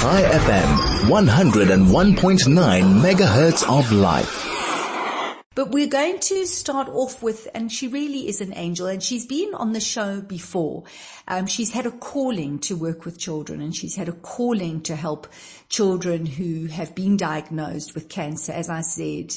High FM, 101.9 megahertz of life. But we're going to start off with, and she really is an angel, and she's been on the show before. Um, she's had a calling to work with children, and she's had a calling to help children who have been diagnosed with cancer. As I said,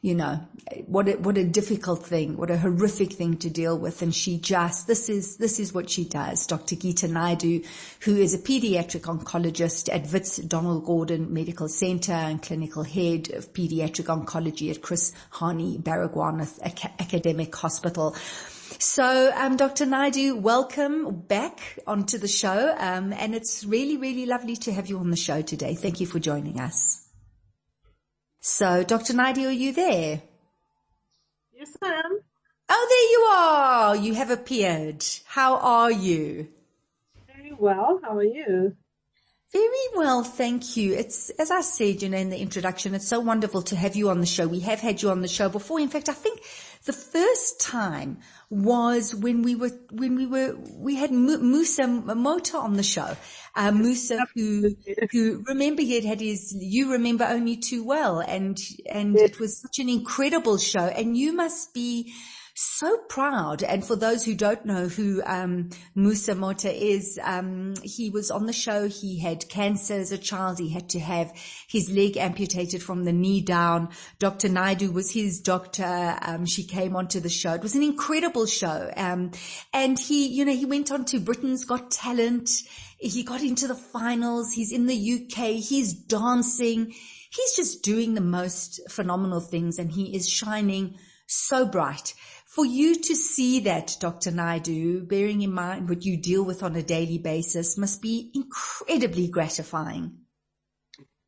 you know, what a, what a difficult thing, what a horrific thing to deal with. And she just, this is, this is what she does. Dr. Gita Naidu, who is a pediatric oncologist at Wits Donald Gordon Medical Center and clinical head of pediatric oncology at Chris Hani Baragwanath Academic Hospital. So, um, Dr. Naidu, welcome back onto the show. Um, and it's really, really lovely to have you on the show today. Thank you for joining us. So, Dr. Naidu, are you there? Yes, I am. Oh, there you are. You have appeared. How are you? Very well. How are you? Very well, thank you. It's, as I said, you know, in the introduction, it's so wonderful to have you on the show. We have had you on the show before. In fact, I think the first time was when we were, when we were, we had Musa Motha on the show. Uh, Musa who, who remember he had had his, you remember only too well and, and it was such an incredible show. And you must be, so proud. And for those who don't know who um, Musa Motha is, um, he was on the show. He had cancer as a child. He had to have his leg amputated from the knee down. Dr. Naidu was his doctor. Um, she came onto the show. It was an incredible show. Um, and he, you know, he went on to Britain's Got Talent. He got into the finals. He's in the UK. He's dancing. He's just doing the most phenomenal things and he is shining so bright. For you to see that, Dr. Naidu, bearing in mind what you deal with on a daily basis must be incredibly gratifying.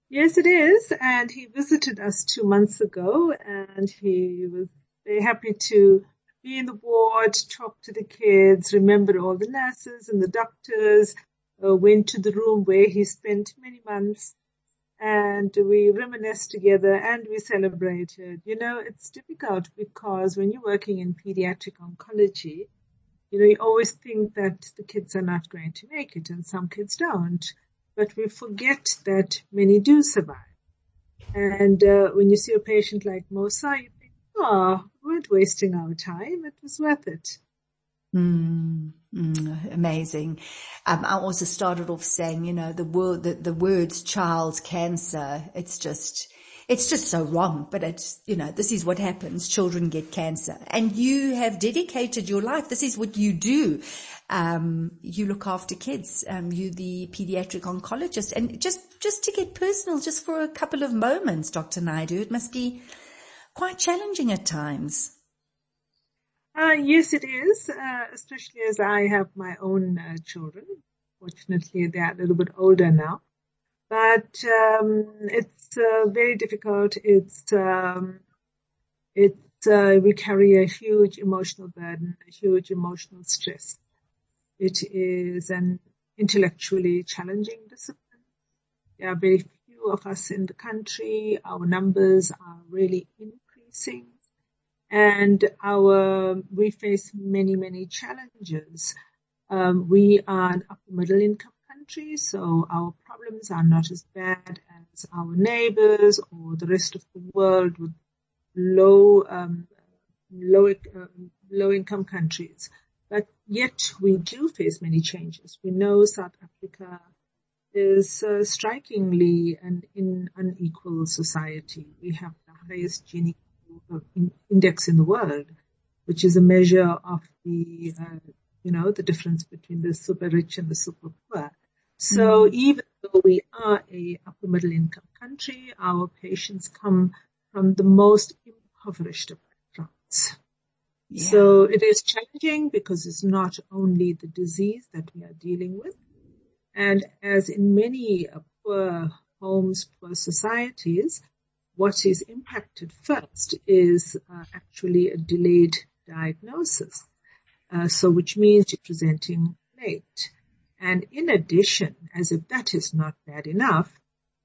Yes, it is. And he visited us two months ago and he was very happy to be in the ward, talk to the kids, remember all the nurses and the doctors, uh, went to the room where he spent many months and we reminisced together and we celebrated. You know, it's difficult because when you're working in pediatric oncology, you know, you always think that the kids are not going to make it and some kids don't, but we forget that many do survive. And uh, when you see a patient like Musa, you think, oh, we weren't wasting our time. It was worth it. Mm, mm, amazing. Um, I also started off saying, you know, the word, the, the words child cancer, it's just, it's just so wrong, but it's, you know, this is what happens. Children get cancer and you have dedicated your life. This is what you do. Um, you look after kids. Um, you the pediatric oncologist and just, just to get personal, just for a couple of moments, Dr. Naidu, it must be quite challenging at times. Uh, yes, it is, uh, especially as I have my own uh, children. Fortunately, they're a little bit older now. But um, it's uh, very difficult. It's um, it's uh, we carry a huge emotional burden, a huge emotional stress. It is an intellectually challenging discipline. There are very few of us in the country. Our numbers are really increasing and our we face many many challenges. Um, we are an upper middle income country, so our problems are not as bad as our neighbors or the rest of the world with low um, low uh, low income countries. But yet we do face many changes. We know South Africa is uh, strikingly an in unequal society. We have the highest Gini index in the world, which is a measure of the, uh, you know, the difference between the super rich and the super poor. So mm. even though we are a upper middle income country, our patients come from the most impoverished of backgrounds. Yeah. So it is challenging because it's not only the disease that we are dealing with. And as in many poor homes, poor societies, what is impacted first is uh, actually a delayed diagnosis. Uh, so which means you're presenting late. And in addition, as if that is not bad enough,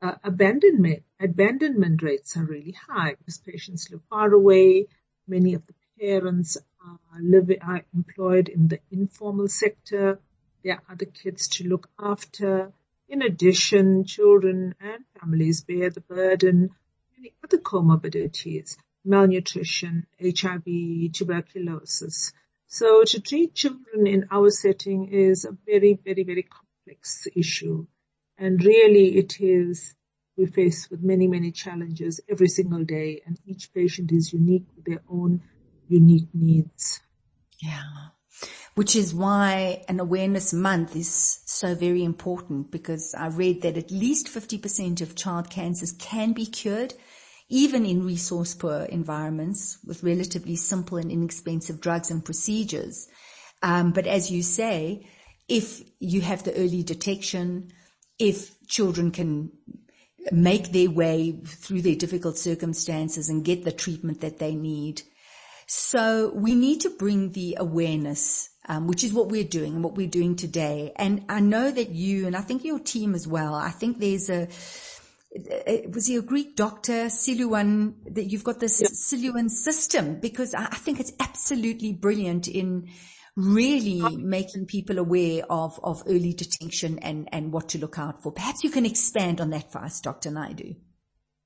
uh, abandonment, abandonment rates are really high because patients live far away. Many of the parents are living, are employed in the informal sector. There are other kids to look after. In addition, children and families bear the burden many other comorbidities, malnutrition, HIV, tuberculosis. So to treat children in our setting is a very, very, very complex issue. And really it is, we face with many, many challenges every single day and each patient is unique with their own unique needs. Yeah. Which is why an awareness month is so very important because I read that at least 50% of child cancers can be cured even in resource poor environments with relatively simple and inexpensive drugs and procedures. Um, but as you say, if you have the early detection, if children can make their way through their difficult circumstances and get the treatment that they need. So we need to bring the awareness, um, which is what we're doing and what we're doing today. And I know that you and I think your team as well. I think there's a was he a Greek doctor, Silouan, that you've got this. Silouan system because I, I think it's absolutely brilliant in really making people aware of, of early detection and, and what to look out for. Perhaps you can expand on that for us, Dr. Naidu.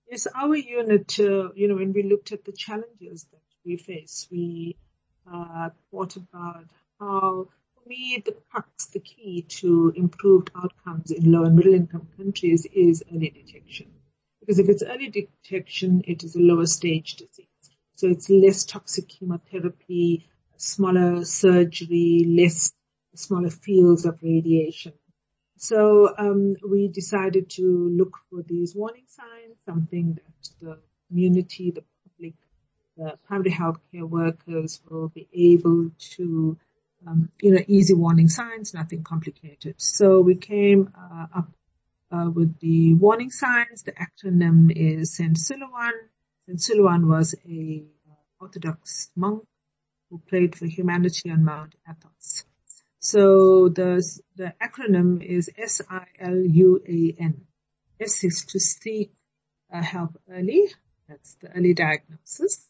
Yes, our unit, uh, you know, when we looked at the challenges that we face, we uh, thought about for me, the crux, the key to improved outcomes in low and middle income countries is early detection. Because if it's early detection, it is a lower stage disease. So it's less toxic chemotherapy, smaller surgery, less smaller fields of radiation. So um, we decided to look for these warning signs, something that the community, the public, the primary healthcare workers will be able to, um, you know, easy warning signs, nothing complicated. So we came uh, up uh, with the warning signs. The acronym is Saint Silouan. Saint Silouan was a uh, Orthodox monk who prayed for humanity on Mount Athos. So the, the acronym is S-I-L-U-A-N. S is to seek uh, help early. That's the early diagnosis.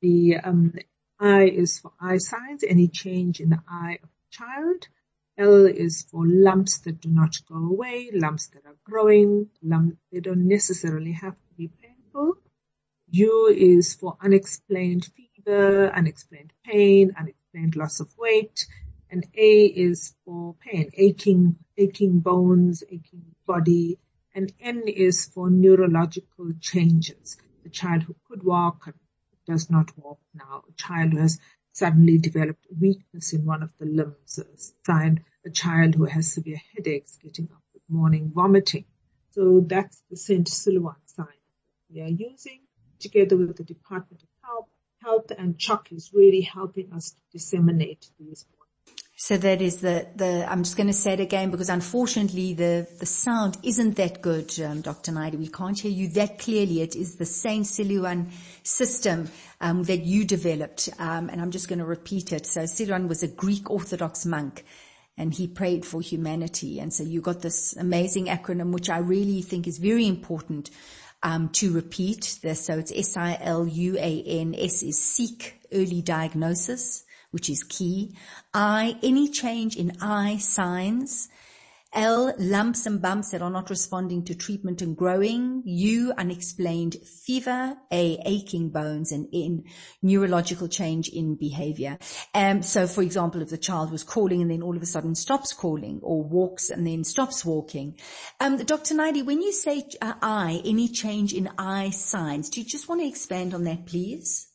The um, I is for eye signs, any change in the eye of the child. L is for lumps that do not go away, lumps that are growing, lump, they don't necessarily have to be painful. U is for unexplained fever unexplained pain, unexplained loss of weight. And A is for pain, aching, aching bones, aching body. And N is for neurological changes. The child who could walk does not walk now. A child who has suddenly developed weakness in one of the limbs. A sign, a child who has severe headaches, getting up with morning vomiting. So that's the St. Silouan sign we are using together with the Department of Health health and CHOC is really helping us to disseminate these so that is the, the, I'm just going to say it again because unfortunately the, the sound isn't that good, um, Dr. Naidu. We can't hear you that clearly. It is the Saint Silouan system, um, that you developed. Um, and I'm just going to repeat it. So Silouan was a Greek Orthodox monk and he prayed for humanity. And so you got this amazing acronym, which I really think is very important um, to repeat. this. So it's S-I-L-U-A-N. S is seek early diagnosis, which is key. I, any change in eye signs. L, lumps and bumps that are not responding to treatment and growing. U, unexplained fever. A, aching bones. And N, neurological change in behavior. Um, so for example, if the child was calling and then all of a sudden stops calling or walks and then stops walking. Um, Dr. Naidu, when you say uh, eye, any change in eye signs, do you just want to expand on that, please?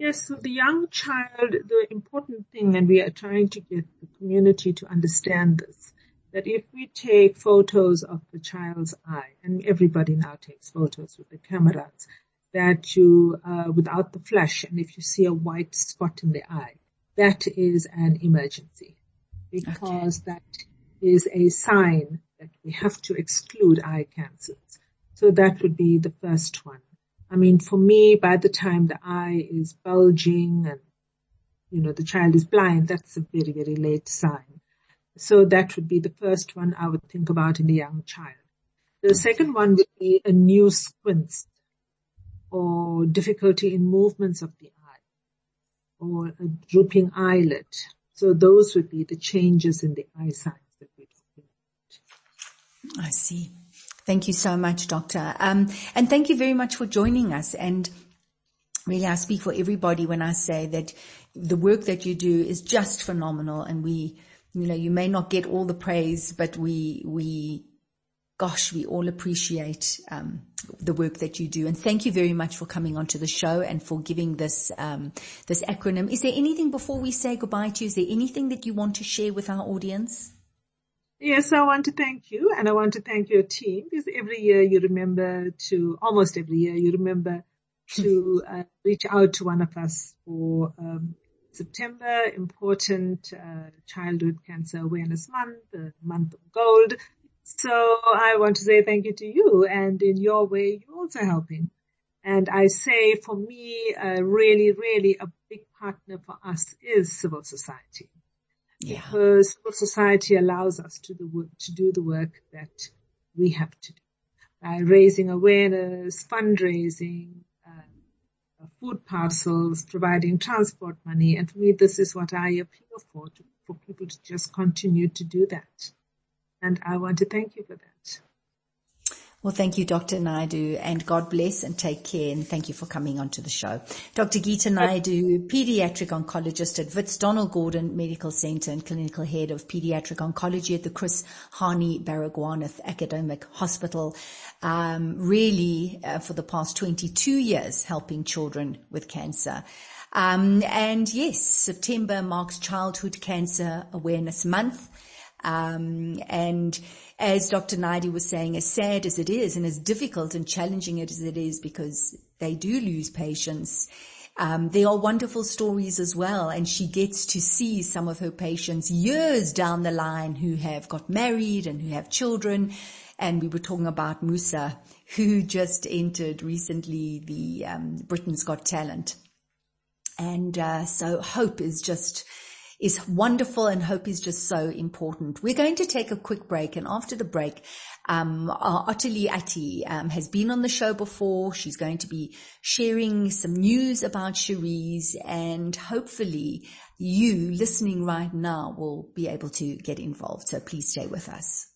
Yes, so the young child, the important thing, and we are trying to get the community to understand this, that if we take photos of the child's eye, and everybody now takes photos with the cameras, that you, uh, without the flash, and if you see a white spot in the eye, that is an emergency because okay. that is a sign that we have to exclude eye cancers. So that would be the first one. I mean, for me, by the time the eye is bulging and, you know, the child is blind, that's a very, very late sign. So that would be the first one I would think about in a young child. The second one would be a new squint or difficulty in movements of the eye or a drooping eyelid. So those would be the changes in the eye signs that we're talking I see. Thank you so much, Doctor. Um, and thank you very much for joining us. And really, I speak for everybody when I say that the work that you do is just phenomenal. And we, you know, you may not get all the praise, but we, we, gosh, we all appreciate um, the work that you do. And thank you very much for coming onto the show and for giving this um, this acronym. Is there anything before we say goodbye to you? Is there anything that you want to share with our audience? Yes, I want to thank you and I want to thank your team because every year you remember to, almost every year you remember to uh, reach out to one of us for um, September, important uh, Childhood Cancer Awareness Month, the month of gold. So I want to say thank you to you and in your way you're also helping. And I say for me, uh, really, really a big partner for us is civil society Yeah. because civil society allows us to do, to do the work that we have to do by raising awareness, fundraising, uh, food parcels, providing transport money. And for me, this is what I appeal for, to, for people to just continue to do that. And I want to thank you for that. Well, thank you, Dr. Naidu, and God bless and take care, and thank you for coming onto the show. Dr. Gita Naidu, pediatric oncologist at Wits Donald Gordon Medical Center and clinical head of pediatric oncology at the Chris Hani Baragwanath Academic Hospital, um, really uh, for the past 22 years helping children with cancer. Um, and yes, September marks Childhood Cancer Awareness Month. Um, and as Dr. Naidu was saying, as sad as it is and as difficult and challenging as it is because they do lose patients, um, there are wonderful stories as well. And she gets to see some of her patients years down the line who have got married and who have children. And we were talking about Musa, who just entered recently the um, Britain's Got Talent. And uh, so hope is just is wonderful and hope is just so important. We're going to take a quick break and after the break, um, Ottilie Atti um, has been on the show before. She's going to be sharing some news about Cherise and hopefully you listening right now will be able to get involved. So please stay with us.